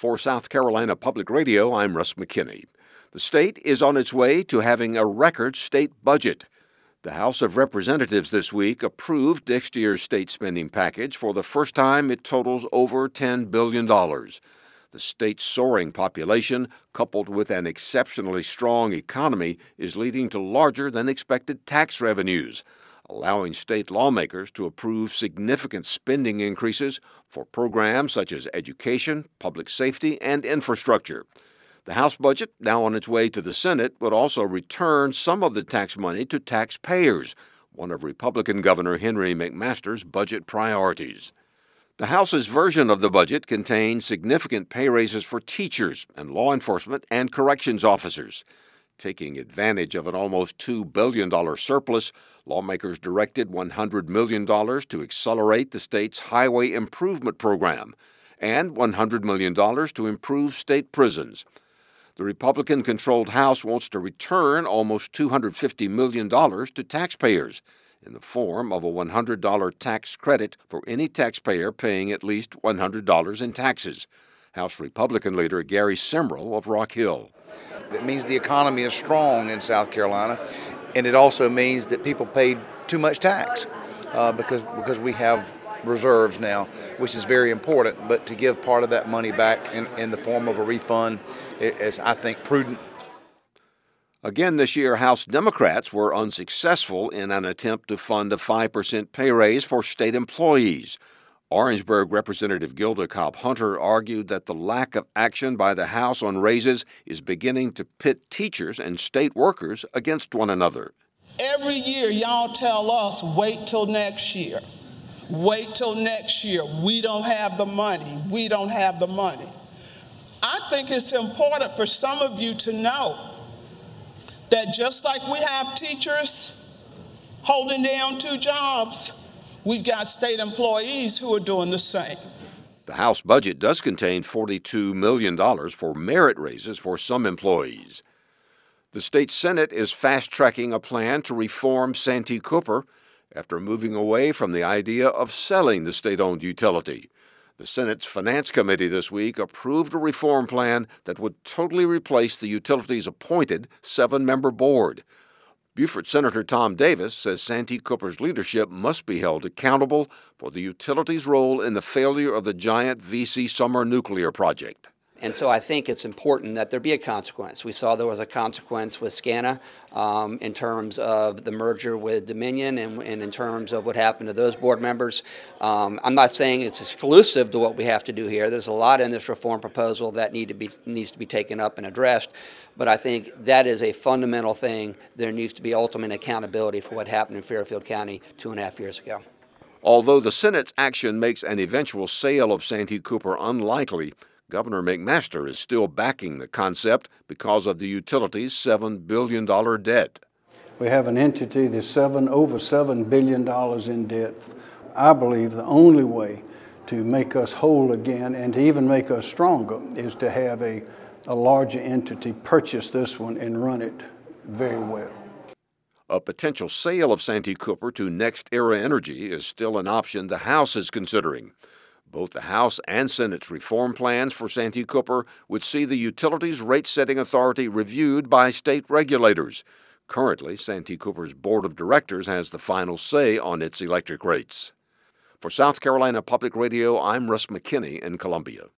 For South Carolina Public Radio, I'm Russ McKinney. The state is on its way to having a record state budget. The House of Representatives this week approved next year's state spending package. For the first time, it totals over $10 billion. The state's soaring population, coupled with an exceptionally strong economy, is leading to larger than expected tax revenues allowing state lawmakers to approve significant spending increases for programs such as education, public safety, and infrastructure. The House budget, now on its way to the Senate, would also return some of the tax money to taxpayers, one of Republican Governor Henry McMaster's budget priorities. The House's version of the budget contains significant pay raises for teachers and law enforcement and corrections officers. Taking advantage of an almost $2 billion surplus, lawmakers directed $100 million to accelerate the state's highway improvement program and $100 million to improve state prisons. The Republican controlled House wants to return almost $250 million to taxpayers in the form of a $100 tax credit for any taxpayer paying at least $100 in taxes. House Republican leader Gary Simrill of Rock Hill. It means the economy is strong in South Carolina, and it also means that people paid too much tax uh, because because we have reserves now, which is very important. But to give part of that money back in, in the form of a refund is, I think, prudent. Again this year, House Democrats were unsuccessful in an attempt to fund a 5% pay raise for state employees. Orangeburg Representative Gilda Cobb Hunter argued that the lack of action by the House on raises is beginning to pit teachers and state workers against one another. Every year, y'all tell us, wait till next year. Wait till next year. We don't have the money. We don't have the money. I think it's important for some of you to know that just like we have teachers holding down two jobs, We've got state employees who are doing the same. The House budget does contain $42 million for merit raises for some employees. The state Senate is fast tracking a plan to reform Santee Cooper after moving away from the idea of selling the state owned utility. The Senate's Finance Committee this week approved a reform plan that would totally replace the utility's appointed seven member board. Beaufort Senator Tom Davis says Santee Cooper's leadership must be held accountable for the utility's role in the failure of the giant VC Summer nuclear project. And so I think it's important that there be a consequence. We saw there was a consequence with SCANA um, in terms of the merger with Dominion and, and, in terms of what happened to those board members. Um, I'm not saying it's exclusive to what we have to do here. There's a lot in this reform proposal that need to be needs to be taken up and addressed. But I think that is a fundamental thing. There needs to be ultimate accountability for what happened in Fairfield County two and a half years ago. Although the Senate's action makes an eventual sale of Santee Cooper unlikely, Governor McMaster is still backing the concept because of the utility's $7 billion debt. We have an entity that's seven, over $7 billion in debt. I believe the only way to make us whole again and to even make us stronger is to have a, a larger entity purchase this one and run it very well. A potential sale of Santee Cooper to NextEra Energy is still an option the House is considering. Both the House and Senate's reform plans for Santee Cooper would see the utilities rate setting authority reviewed by state regulators. Currently, Santee Cooper's board of directors has the final say on its electric rates. For South Carolina Public Radio, I'm Russ McKinney in Columbia.